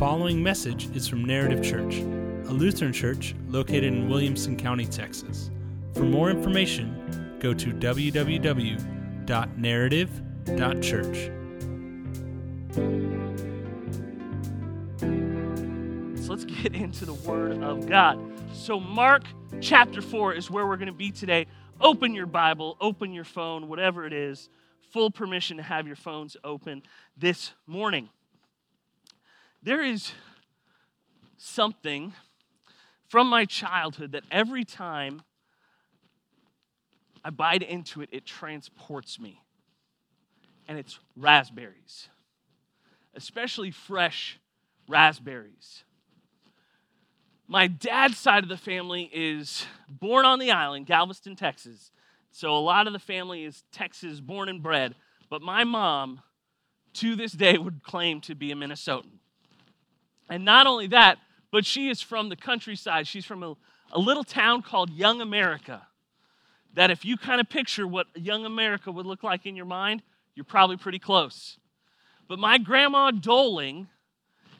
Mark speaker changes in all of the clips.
Speaker 1: following message is from Narrative Church, a Lutheran church located in Williamson County, Texas. For more information, go to www.narrative.church.
Speaker 2: So let's get into the Word of God. So, Mark chapter 4 is where we're going to be today. Open your Bible, open your phone, whatever it is. Full permission to have your phones open this morning. There is something from my childhood that every time I bite into it, it transports me. And it's raspberries, especially fresh raspberries. My dad's side of the family is born on the island, Galveston, Texas. So a lot of the family is Texas born and bred. But my mom, to this day, would claim to be a Minnesotan. And not only that, but she is from the countryside. She's from a, a little town called Young America. That if you kind of picture what Young America would look like in your mind, you're probably pretty close. But my grandma Doling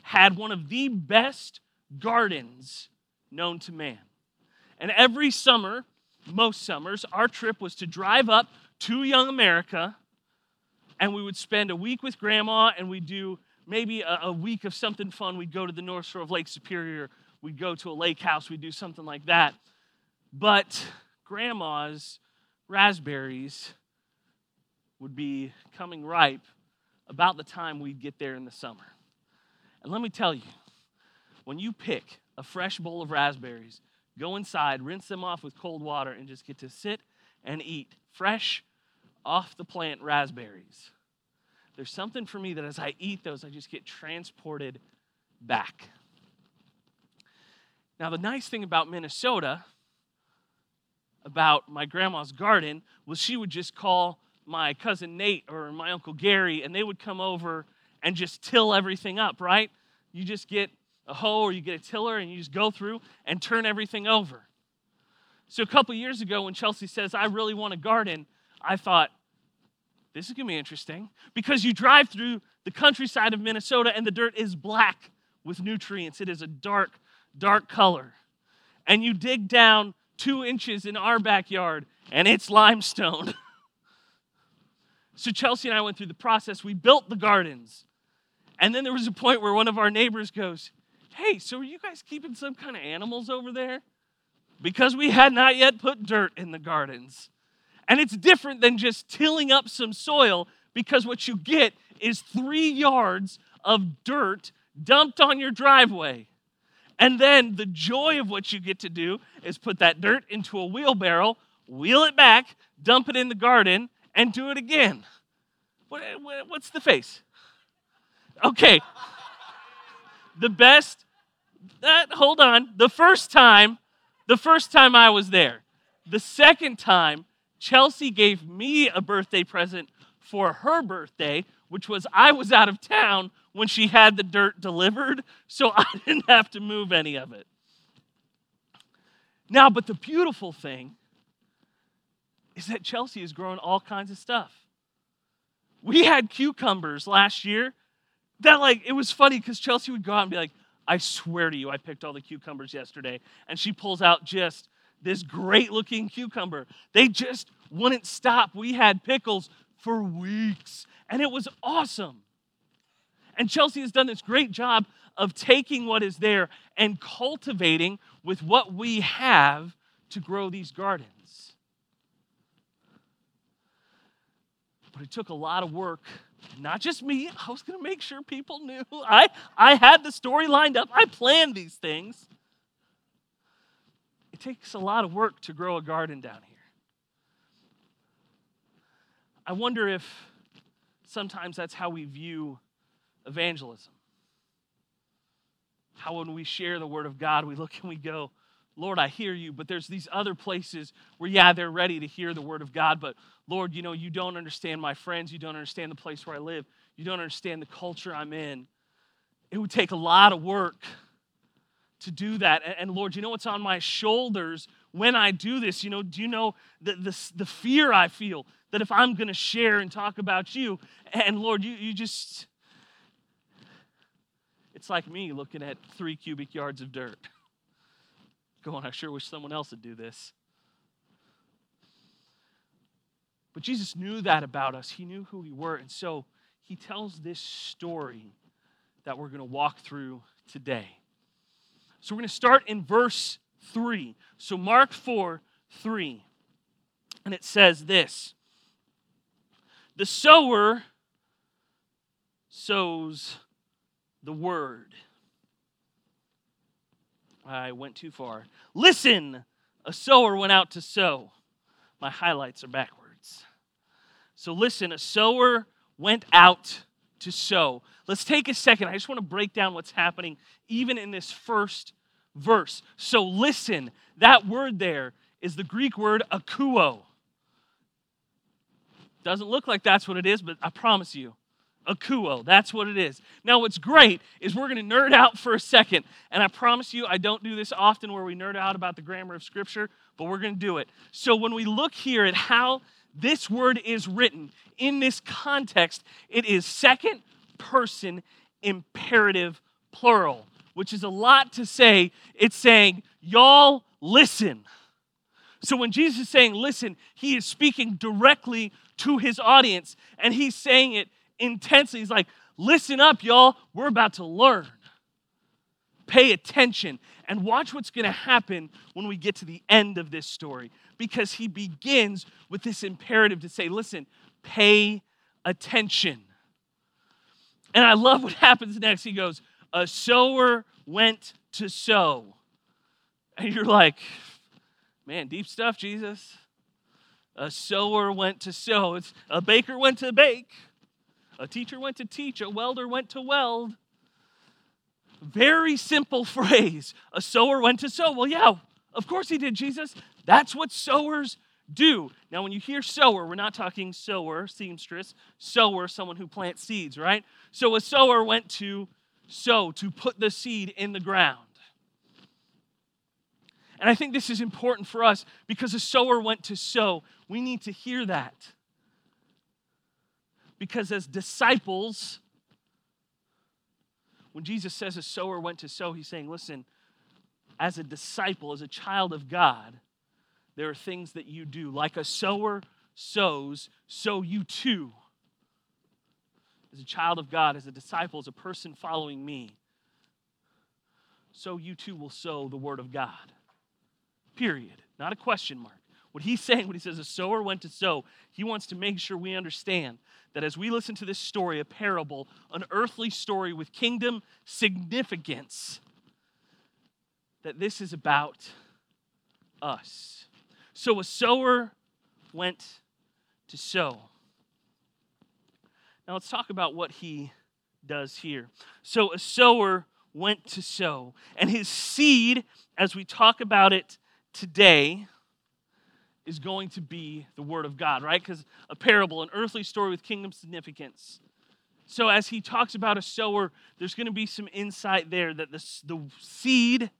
Speaker 2: had one of the best gardens known to man. And every summer, most summers, our trip was to drive up to Young America and we would spend a week with grandma and we'd do maybe a, a, week of something fun. We'd go to the North Shore of Lake Superior, we'd go to a lake house, we'd do something like that. But grandma's raspberries would be coming ripe about the time we'd get there in the summer. And let me tell you, when you pick a fresh bowl of raspberries, go inside, rinse them off with cold water, and just get to sit and eat fresh, off the plant raspberries there's something for me that as I eat those, I just get transported back. Now, the nice thing about Minnesota, about my grandma's garden, was she would just call my cousin Nate or my uncle Gary, and they would come over and just till everything up, right? You just get a hoe or you get a tiller and you just go through and turn everything over. So, a couple years ago, when Chelsea says, I really want a garden, I thought, this is going to be interesting because you drive through the countryside of Minnesota and the dirt is black with nutrients. It is a dark, dark color. And you dig down two inches in our backyard and it's limestone. so Chelsea and I went through the process. We built the gardens. And then there was a point where one of our neighbors goes, Hey, so are you guys keeping some kind of animals over there? Because we had not yet put dirt in the gardens. And it's different than just tilling up some soil because what you get is three yards of dirt dumped on your driveway. And then the joy of what you get to do is put that dirt into a wheelbarrow, wheel it back, dump it in the garden, and do it again. What, what's the face? Okay. The best, that, hold on. The first time, the first time I was there. The second time, Chelsea gave me a birthday present for her birthday, which was I was out of town when she had the dirt delivered, so I didn't have to move any of it. Now, but the beautiful thing is that Chelsea is growing all kinds of stuff. We had cucumbers last year that, like, it was funny because Chelsea would go out and be like, I swear to you, I picked all the cucumbers yesterday. And she pulls out just this great looking cucumber. They just wouldn't stop. We had pickles for weeks, and it was awesome. And Chelsea has done this great job of taking what is there and cultivating with what we have to grow these gardens. But it took a lot of work not just me i was going to make sure people knew i i had the story lined up i planned these things it takes a lot of work to grow a garden down here. I wonder if sometimes that's how we view evangelism. How, when we share the Word of God, we look and we go, Lord, I hear you, but there's these other places where, yeah, they're ready to hear the Word of God, but Lord, you know, you don't understand my friends. You don't understand the place where I live. You don't understand the culture I'm in. It would take a lot of work to do that. And, Lord, you know what's on my shoulders when I do this? You know, do you know the, the, the fear I feel that if I'm going to share and talk about you, and Lord, you, you just, It's like me looking at three cubic yards of dirt. Going, I sure wish someone else would do this. But Jesus knew that about us. He knew who we were. And so he tells this story that we're going to walk through today. So we're going to start in verse 3. So Mark 4 3. And it says this The sower sows the word. I went too far. Listen, a sower went out to sow. My highlights are backwards. So listen, a sower went out to sow. Let's take a second. I just want to break down what's happening even in this first verse. So listen, that word there is the Greek word akuo. Doesn't look like that's what it is, but I promise you, akuo, that's what it is. Now, what's great is we're going to nerd out for a second, and I promise you, I don't do this often where we nerd out about the grammar of Scripture, but we're going to do it. So, when we look here at how this word is written in this context, it is second person imperative plural, which is a lot to say. It's saying, y'all listen. So when Jesus is saying listen, he is speaking directly to his audience and he's saying it intensely. He's like, listen up, y'all. We're about to learn. Pay attention and watch what's going to happen when we get to the end of this story because he begins with this imperative to say, listen, pay attention. And I love what happens next. He goes, A sower went to sow. And you're like, Man, deep stuff, Jesus. A sower went to sow. It's, a baker went to bake. A teacher went to teach. A welder went to weld. Very simple phrase. A sower went to sow. Well, yeah, of course he did, Jesus. That's what sowers do. Now, when you hear sower, we're not talking sower, seamstress, sower, someone who plants seeds, right? So a sower went to sow, to put the seed in the ground. And I think this is important for us because a sower went to sow. We need to hear that. Because as disciples, when Jesus says a sower went to sow, he's saying, listen, as a disciple, as a child of God, there are things that you do. Like a sower sows, so you too. As a child of God, as a disciple, as a person following me, so you too will sow the word of God. Period. Not a question mark. What he's saying when he says a sower went to sow, he wants to make sure we understand that as we listen to this story, a parable, an earthly story with kingdom significance, that this is about us. So a sower went to sow. Now let's talk about what he does here. So a sower went to sow, and his seed, as we talk about it today, is going to be the word of God, right? Because a parable, an earthly story with kingdom significance. So as he talks about a sower, there's going to be some insight there that the, the seed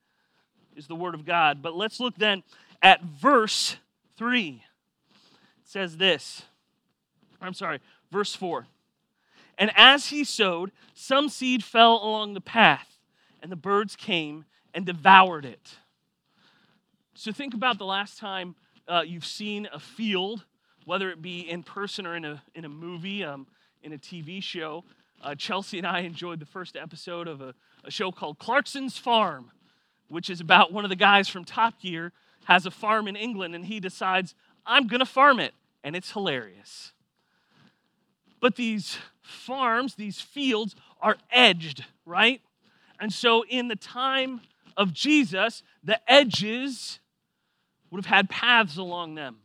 Speaker 2: is the word of God. But let's look then at verse 3. It says this. I'm sorry, verse 4. And as he sowed, some seed fell along the path, and the birds came and devoured it. So think about the last time uh, you've seen a field, whether it be in person or in a, in a movie, um, in a TV show. Uh, Chelsea and I enjoyed the first episode of a, a show called Clarkson's Farm, which is about one of the guys from Top Gear has a farm in England and he decides, I'm going to farm it. And it's hilarious. But these farms, these fields, are edged, right? And so in the time of Jesus, the edges would have had paths along them.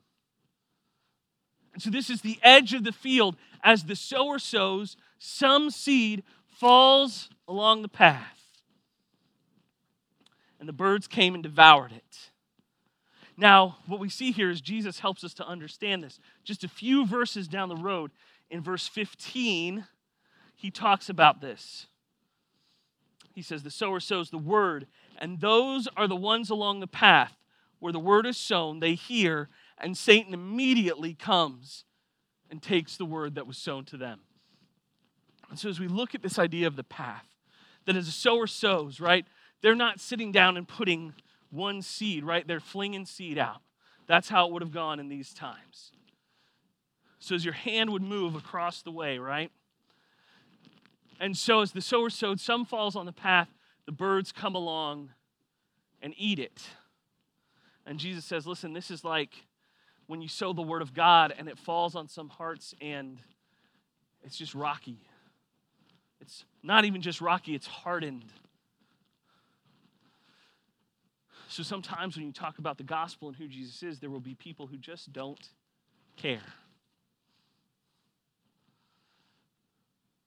Speaker 2: And so this is the edge of the field. As the sower sows, some seed falls along the path. And the birds came and devoured it. Now, what we see here is Jesus helps us to understand this. Just a few verses down the road, in verse 15, he talks about this. He says, The sower sows the word, and those are the ones along the path where the word is sown, they hear, and Satan immediately comes and takes the word that was sown to them. And so, as we look at this idea of the path, that as a sower sows, right, they're not sitting down and putting one seed, right? They're flinging seed out. That's how it would have gone in these times. So as your hand would move across the way, right? And so as the sower sowed, some falls on the path, the birds come along and eat it. And Jesus says, listen, this is like when you sow the word of God and it falls on some hearts and it's just rocky. It's not even just rocky, it's hardened. So sometimes when you talk about the gospel and who Jesus is, there will be people who just don't care.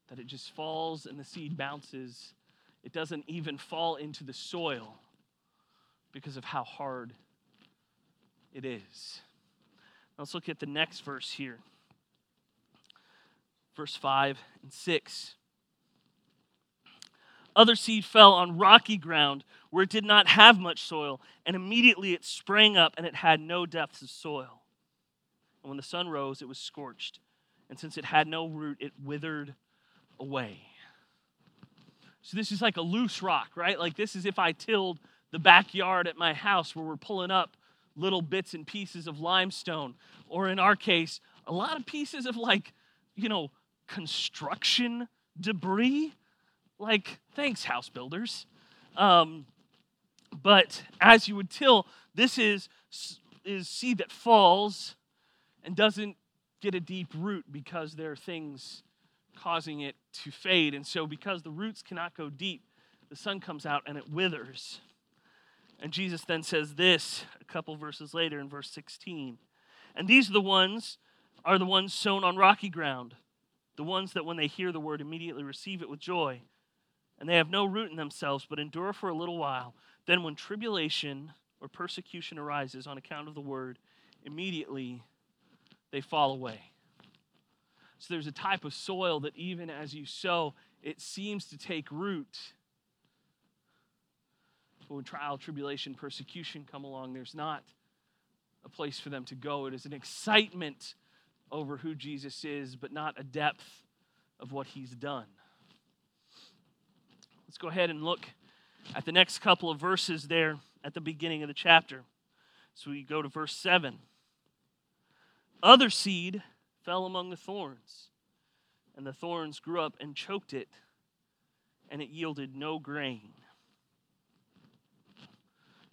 Speaker 2: That it just falls and the seed bounces. It doesn't even fall into the soil because of how hard it is. Let's look at the next verse here. Verse 5 and 6. Other seed fell on rocky ground where it did not have much soil, and immediately it sprang up and it had no depths of soil. And when the sun rose, it was scorched, and since it had no root, it withered away. So this is like a loose rock, right? Like this is if I tilled the backyard at my house where we're pulling up little bits and pieces of limestone, or in our case, a lot of pieces of like, you know, construction debris. Like, thanks, house builders. Um, but as you would till, this is, is seed that falls and doesn't get a deep root because there are things causing it to fade. And so, because the roots cannot go deep, the sun comes out and it withers. And Jesus then says this a couple verses later in verse 16. And these are the ones are the ones sown on rocky ground, the ones that when they hear the word immediately receive it with joy. And they have no root in themselves, but endure for a little while. Then when tribulation or persecution arises on account of the word, immediately they fall away. So there's a type of soil that even as you sow, it seems to take root but when trial, tribulation, persecution come along, there's not a place for them to go. It is an excitement over who Jesus is, but not a depth of what he's done. Let's go ahead and look at the next couple of verses there at the beginning of the chapter. So we go to verse 7. Other seed fell among the thorns, and the thorns grew up and choked it, and it yielded no grain.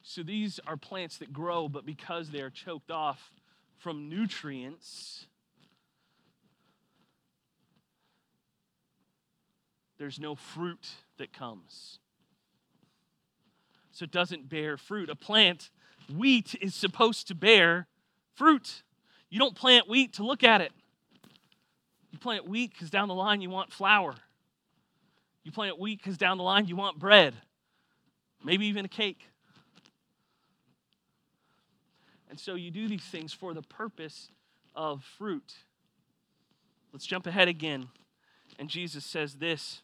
Speaker 2: So these are plants that grow, but because they are choked off from nutrients, there's no fruit that comes. So it doesn't bear fruit. A plant, wheat, is supposed to bear fruit. You don't plant wheat to look at it. You plant wheat because down the line you want flour. You plant wheat because down the line you want bread, maybe even a cake. And so you do these things for the purpose of fruit. Let's jump ahead again. And Jesus says this.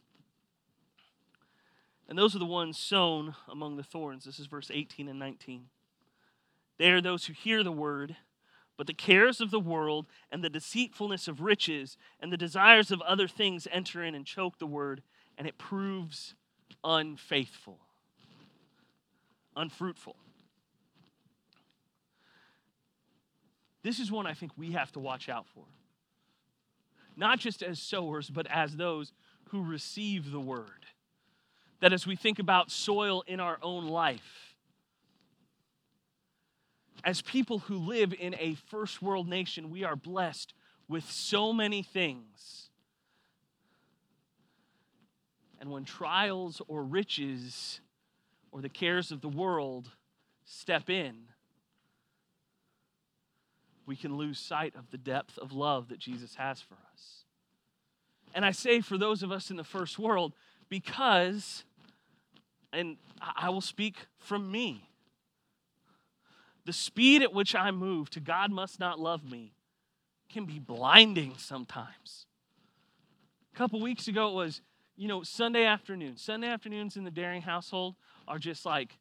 Speaker 2: And those are the ones sown among the thorns. This is verse 18 and 19. They are those who hear the word, but the cares of the world and the deceitfulness of riches and the desires of other things enter in and choke the word, and it proves unfaithful, unfruitful. This is one I think we have to watch out for. Not just as sowers, but as those who receive the word. That as we think about soil in our own life, as people who live in a first world nation, we are blessed with so many things. And when trials or riches or the cares of the world step in, we can lose sight of the depth of love that Jesus has for us. And I say for those of us in the first world, because, and I will speak from me, the speed at which I move to God must not love me can be blinding sometimes. A couple weeks ago, it was, you know, Sunday afternoon. Sunday afternoons in the Daring household are just like,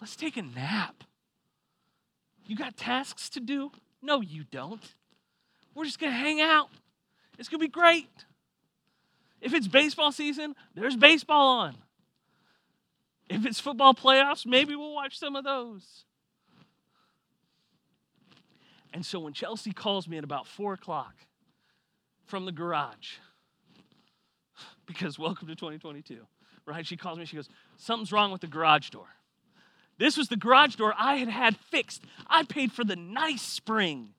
Speaker 2: let's take a nap. You got tasks to do? No, you don't. We're just going to hang out. It's going to be great. If it's baseball season, there's baseball on. If it's football playoffs, maybe we'll watch some of those. And so when Chelsea calls me at about four o'clock from the garage, because welcome to 2022, right? She calls me, she goes, Something's wrong with the garage door. This was the garage door I had had fixed. I paid for the nice spring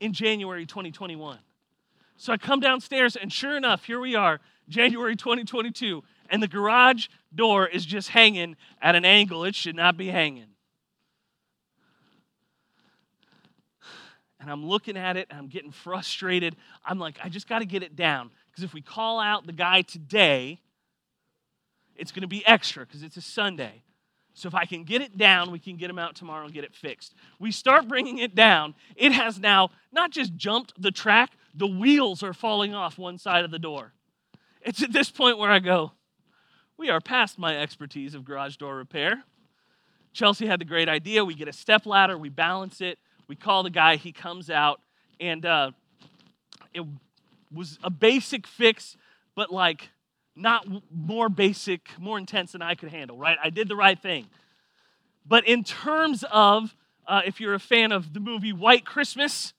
Speaker 2: in January 2021. So I come downstairs, and sure enough, here we are, January 2022, and the garage door is just hanging at an angle it should not be hanging. And I'm looking at it and I'm getting frustrated. I'm like, I just got to get it down. Because if we call out the guy today, it's going to be extra because it's a Sunday. So if I can get it down, we can get him out tomorrow and get it fixed. We start bringing it down. It has now not just jumped the track, the wheels are falling off one side of the door. It's at this point where I go, we are past my expertise of garage door repair. Chelsea had the great idea. We get a step ladder, we balance it, we call the guy, he comes out, and uh, it was a basic fix, but like not more basic, more intense than I could handle, right? I did the right thing. But in terms of, uh, if you're a fan of the movie White Christmas,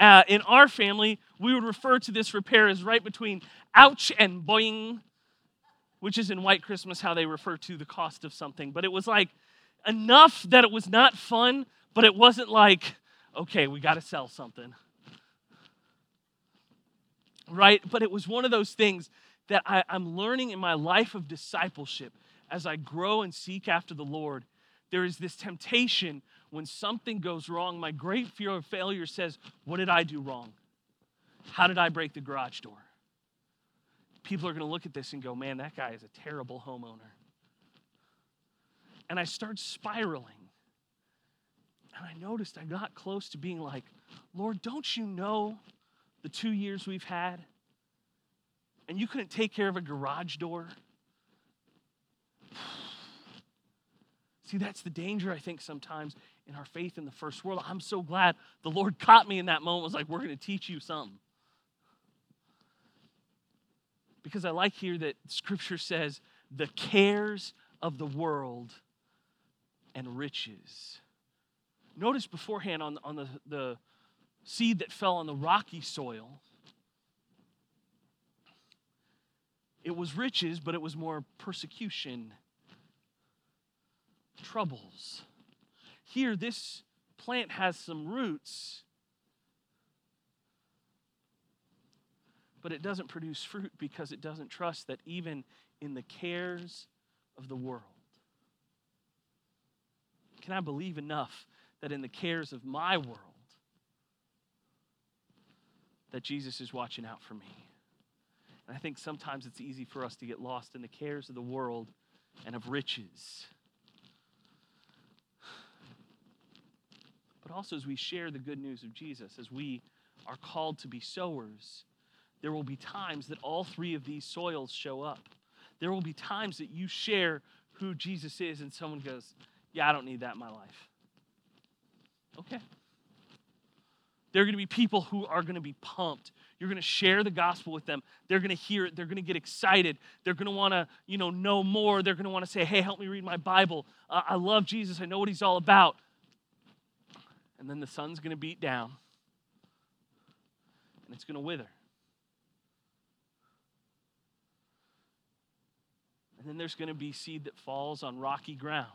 Speaker 2: uh, in our family, we would refer to this repair as right between ouch and boing, which is in White Christmas how they refer to the cost of something. But it was like enough that it was not fun, but it wasn't like, okay, we got to sell something. Right? But it was one of those things that I, I'm learning in my life of discipleship as I grow and seek after the Lord. There is this temptation when something goes wrong. My great fear of failure says, What did I do wrong? How did I break the garage door? People are going to look at this and go, Man, that guy is a terrible homeowner. And I start spiraling. And I noticed I got close to being like, Lord, don't you know the two years we've had? and you couldn't take care of a garage door? See, that's the danger, I think, sometimes in our faith in the first world. I'm so glad the Lord caught me in that moment, was like, we're going to teach you something. Because I like here that scripture says, the cares of the world and riches. Notice beforehand on, on the, the seed that fell on the rocky soil, It was riches, but it was more persecution, troubles. Here, this plant has some roots, but it doesn't produce fruit because it doesn't trust that even in the cares of the world, can I believe enough that in the cares of my world, that Jesus is watching out for me? And I think sometimes it's easy for us to get lost in the cares of the world and of riches. But also, as we share the good news of Jesus, as we are called to be sowers, there will be times that all three of these soils show up. There will be times that you share who Jesus is, and someone goes, Yeah, I don't need that in my life. Okay. There are going to be people who are going to be pumped. You're going to share the gospel with them. They're going to hear it. They're going to get excited. They're going to want to, you know, know more. They're going to want to say, "Hey, help me read my Bible. Uh, I love Jesus. I know what he's all about." And then the sun's going to beat down. And it's going to wither. And then there's going to be seed that falls on rocky ground.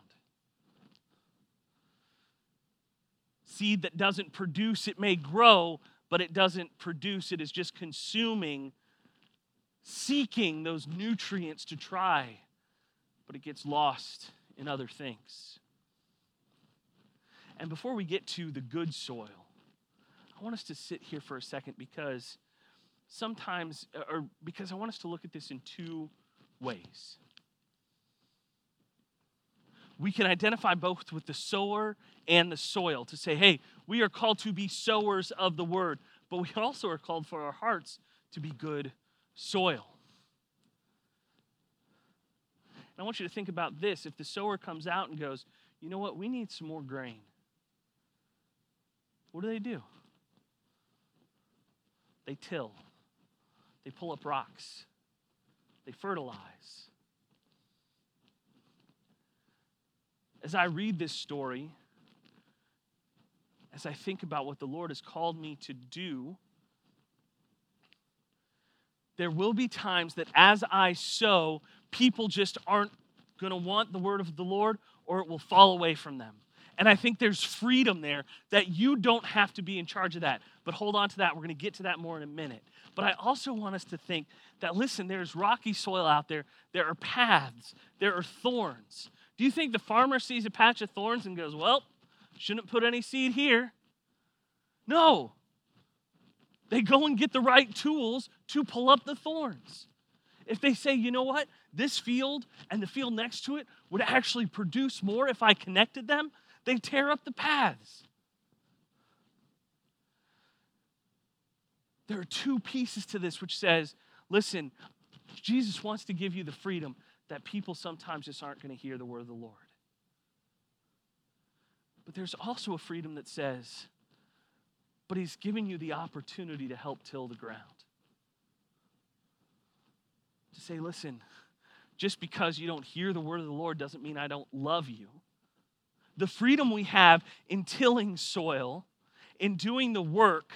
Speaker 2: seed that doesn't produce, it may grow, but it doesn't produce. It is just consuming, seeking those nutrients to try, but it gets lost in other things. And before we get to the good soil, I want us to sit here for a second because sometimes, or because I want us to look at this in two ways we can identify both with the sower and the soil to say, hey, we are called to be sowers of the word, but we also are called for our hearts to be good soil. And I want you to think about this. If the sower comes out and goes, you know what, we need some more grain, what do they do? They till, they pull up rocks, they fertilize as I read this story, as I think about what the Lord has called me to do, there will be times that as I sow, people just aren't going to want the word of the Lord or it will fall away from them. And I think there's freedom there that you don't have to be in charge of that. But hold on to that. We're going to get to that more in a minute. But I also want us to think that, listen, there's rocky soil out there, there are paths, there are thorns. Do you think the farmer sees a patch of thorns and goes, well, shouldn't put any seed here? No. They go and get the right tools to pull up the thorns. If they say, you know what, this field and the field next to it would actually produce more if I connected them, they tear up the paths. There are two pieces to this which says, listen, Jesus wants to give you the freedom that people sometimes just aren't going to hear the word of the Lord. But there's also a freedom that says, but he's giving you the opportunity to help till the ground. To say, listen, just because you don't hear the word of the Lord doesn't mean I don't love you. The freedom we have in tilling soil, in doing the work,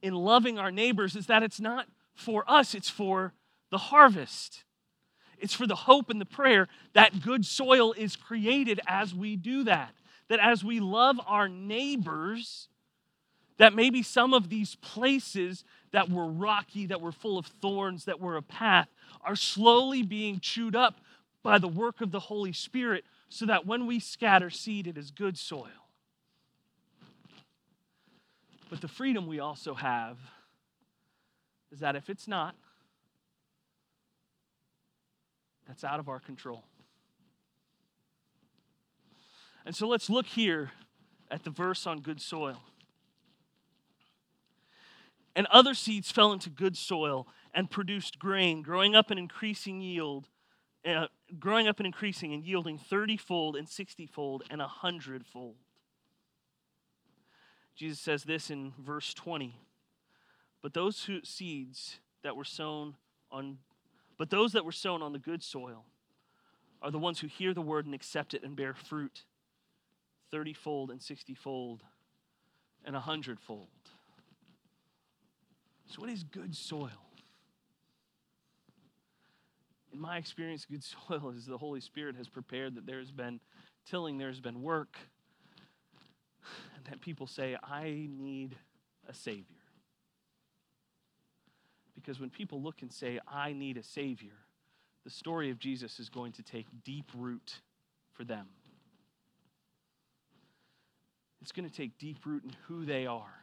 Speaker 2: in loving our neighbors is that it's not for us, it's for the harvest. It's for the hope and the prayer that good soil is created as we do that. That as we love our neighbors, that maybe some of these places that were rocky, that were full of thorns, that were a path, are slowly being chewed up by the work of the Holy Spirit so that when we scatter seed, it is good soil. But the freedom we also have is that if it's not, that's out of our control. And so let's look here at the verse on good soil. And other seeds fell into good soil and produced grain, growing up and increasing yield, uh, growing up and increasing and yielding 30 fold and 60 fold and 100 fold. Jesus says this in verse 20. But those who, seeds that were sown on but those that were sown on the good soil are the ones who hear the word and accept it and bear fruit 30 fold and 60 fold and 100 fold. So, what is good soil? In my experience, good soil is the Holy Spirit has prepared that there has been tilling, there has been work, and that people say, I need a Savior. Because when people look and say, I need a Savior, the story of Jesus is going to take deep root for them. It's going to take deep root in who they are.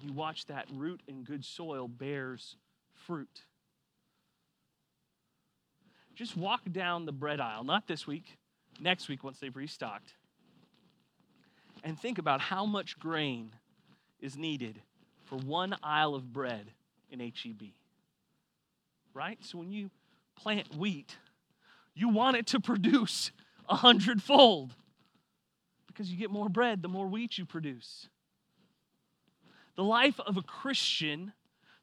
Speaker 2: You watch that root in good soil bears fruit. Just walk down the bread aisle, not this week, next week once they've restocked, and think about how much grain is needed for one aisle of bread in HEB. Right? So when you plant wheat, you want it to produce a hundredfold because you get more bread the more wheat you produce. The life of a Christian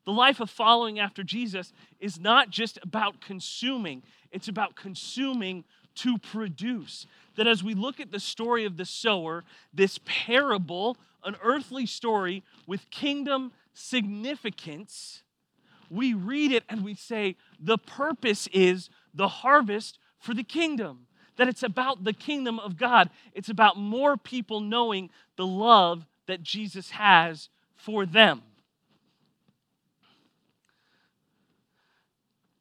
Speaker 2: the life of following after Jesus is not just about consuming, it's about consuming to produce. That as we look at the story of the sower, this parable, an earthly story with kingdom significance, we read it and we say, the purpose is the harvest for the kingdom. That it's about the kingdom of God. It's about more people knowing the love that Jesus has for them.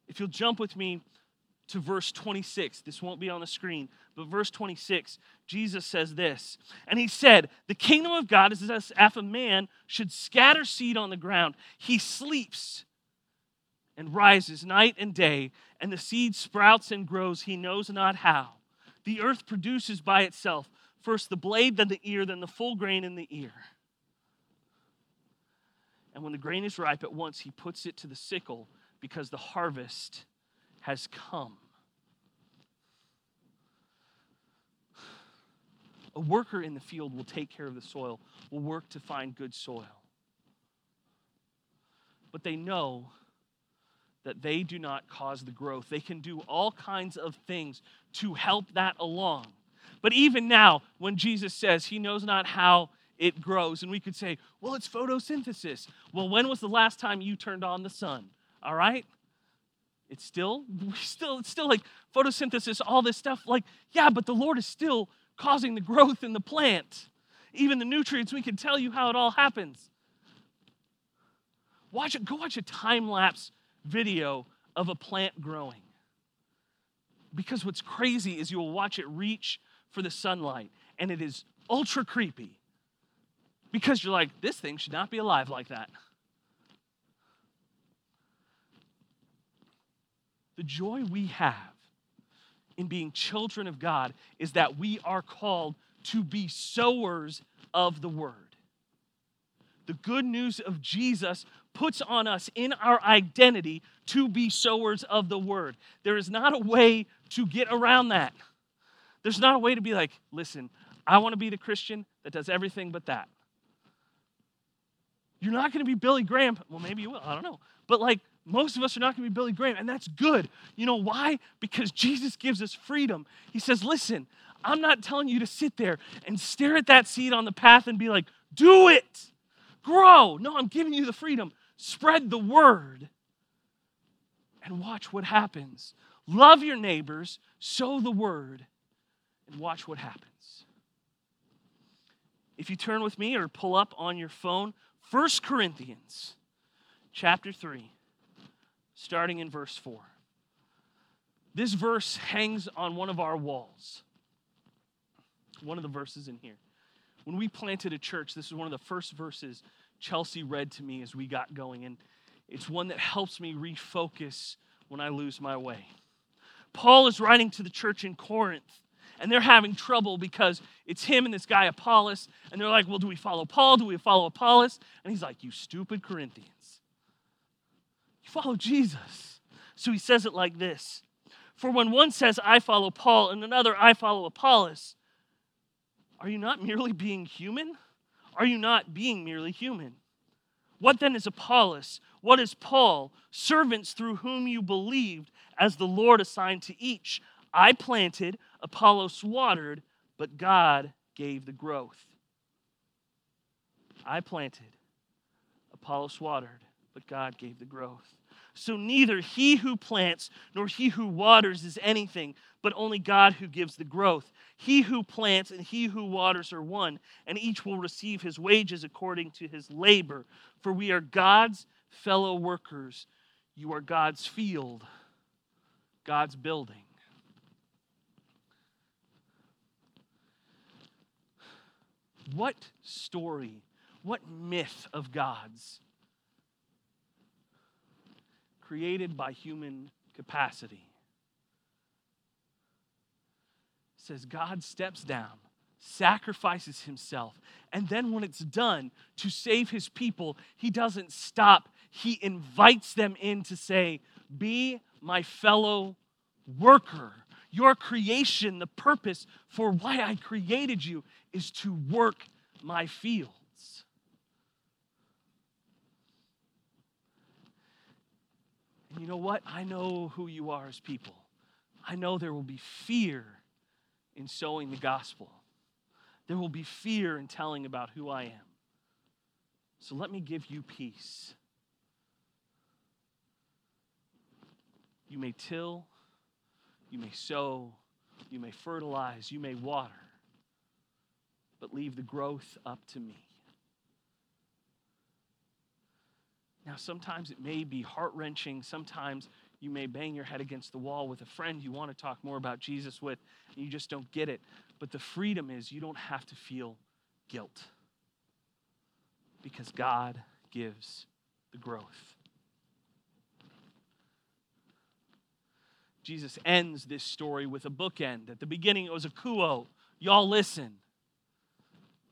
Speaker 2: If you'll jump with me to verse 26, this won't be on the screen, but verse 26, Jesus says this. And he said, The kingdom of God is as if a man should scatter seed on the ground. He sleeps and rises night and day, and the seed sprouts and grows, he knows not how. The earth produces by itself first the blade, then the ear, then the full grain in the ear. And when the grain is ripe, at once he puts it to the sickle because the harvest has come. A worker in the field will take care of the soil, will work to find good soil. But they know that they do not cause the growth. They can do all kinds of things to help that along. But even now, when Jesus says he knows not how it grows, and we could say, well, it's photosynthesis. Well, when was the last time you turned on the sun? All right? It's still, still, it's still like photosynthesis, all this stuff. Like, yeah, but the Lord is still causing the growth in the plant. Even the nutrients, we can tell you how it all happens. Watch it, go watch a time lapse video of a plant growing. Because what's crazy is you'll watch it reach for the sunlight, and it is ultra creepy. Because you're like, this thing should not be alive like that. The joy we have in being children of God is that we are called to be sowers of the word. The good news of Jesus puts on us in our identity to be sowers of the word. There is not a way to get around that. There's not a way to be like, listen, I want to be the Christian that does everything but that. You're not going to be Billy Graham. Well, maybe you will. I don't know. But like, most of us are not going to be Billy Graham, and that's good. You know why? Because Jesus gives us freedom. He says, listen, I'm not telling you to sit there and stare at that seed on the path and be like, do it, grow. No, I'm giving you the freedom. Spread the word and watch what happens. Love your neighbors, sow the word, and watch what happens. If you turn with me or pull up on your phone, 1 Corinthians chapter 3, starting in verse 4. This verse hangs on one of our walls. One of the verses in here. When we planted a church, this is one of the first verses Chelsea read to me as we got going, and it's one that helps me refocus when I lose my way. Paul is writing to the church in Corinth, and they're having trouble because it's him and this guy Apollos, and they're like, Well, do we follow Paul? Do we follow Apollos? And he's like, You stupid Corinthians. You follow Jesus. So he says it like this For when one says, I follow Paul, and another, I follow Apollos, are you not merely being human? Are you not being merely human? What then is Apollos? What is Paul? Servants through whom you believed, as the Lord assigned to each. I planted, Apollos watered, but God gave the growth. I planted, Apollos watered, but God gave the growth. So neither he who plants nor he who waters is anything, but only God who gives the growth. He who plants and he who waters are one, and each will receive his wages according to his labor. For we are God's fellow workers. You are God's field, God's building. What story, what myth of God's created by human capacity says God steps down, sacrifices himself, and then when it's done to save his people, he doesn't stop. He invites them in to say, Be my fellow worker. Your creation, the purpose for why I created you, is to work my fields. And you know what? I know who you are as people. I know there will be fear in sowing the gospel. There will be fear in telling about who I am. So let me give you peace. You may till, you may sow, you may fertilize, you may water, but leave the growth up to me. Now, sometimes it may be heart wrenching. Sometimes you may bang your head against the wall with a friend you want to talk more about Jesus with, and you just don't get it. But the freedom is you don't have to feel guilt because God gives the growth. Jesus ends this story with a bookend. At the beginning, it was akuo. Y'all listen.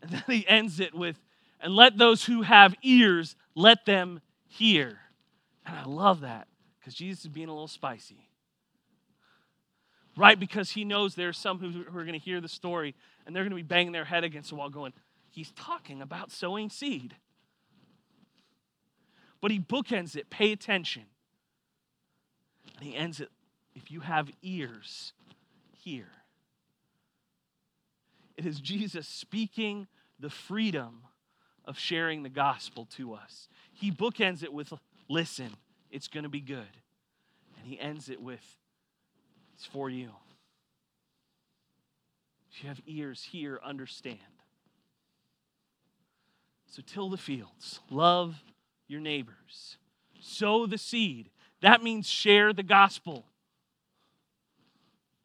Speaker 2: And then he ends it with, and let those who have ears, let them hear. And I love that because Jesus is being a little spicy. Right? Because he knows there are some who, who are going to hear the story and they're going to be banging their head against the wall going, he's talking about sowing seed. But he bookends it. Pay attention. And he ends it if you have ears, hear. It is Jesus speaking the freedom of sharing the gospel to us. He bookends it with, listen, it's going to be good. And he ends it with, it's for you. If you have ears, hear, understand. So till the fields, love your neighbors, sow the seed. That means share the gospel,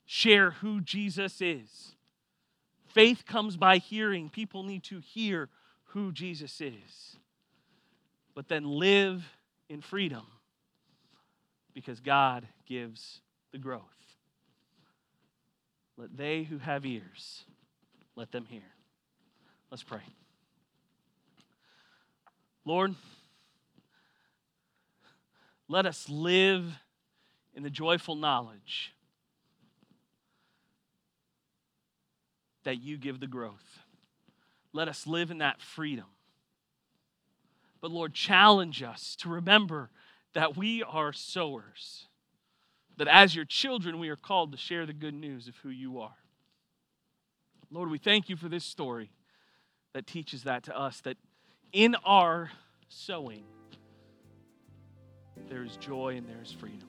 Speaker 2: share who Jesus is. Faith comes by hearing. People need to hear who Jesus is. But then live in freedom because God gives the growth. Let they who have ears, let them hear. Let's pray. Lord, let us live in the joyful knowledge that you give the growth. Let us live in that freedom. But Lord, challenge us to remember that we are sowers, that as your children, we are called to share the good news of who you are. Lord, we thank you for this story that teaches that to us, that in our sowing, there is joy and there is freedom.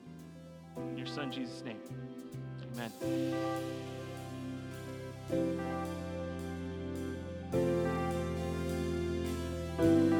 Speaker 2: In your son Jesus' name, amen. Música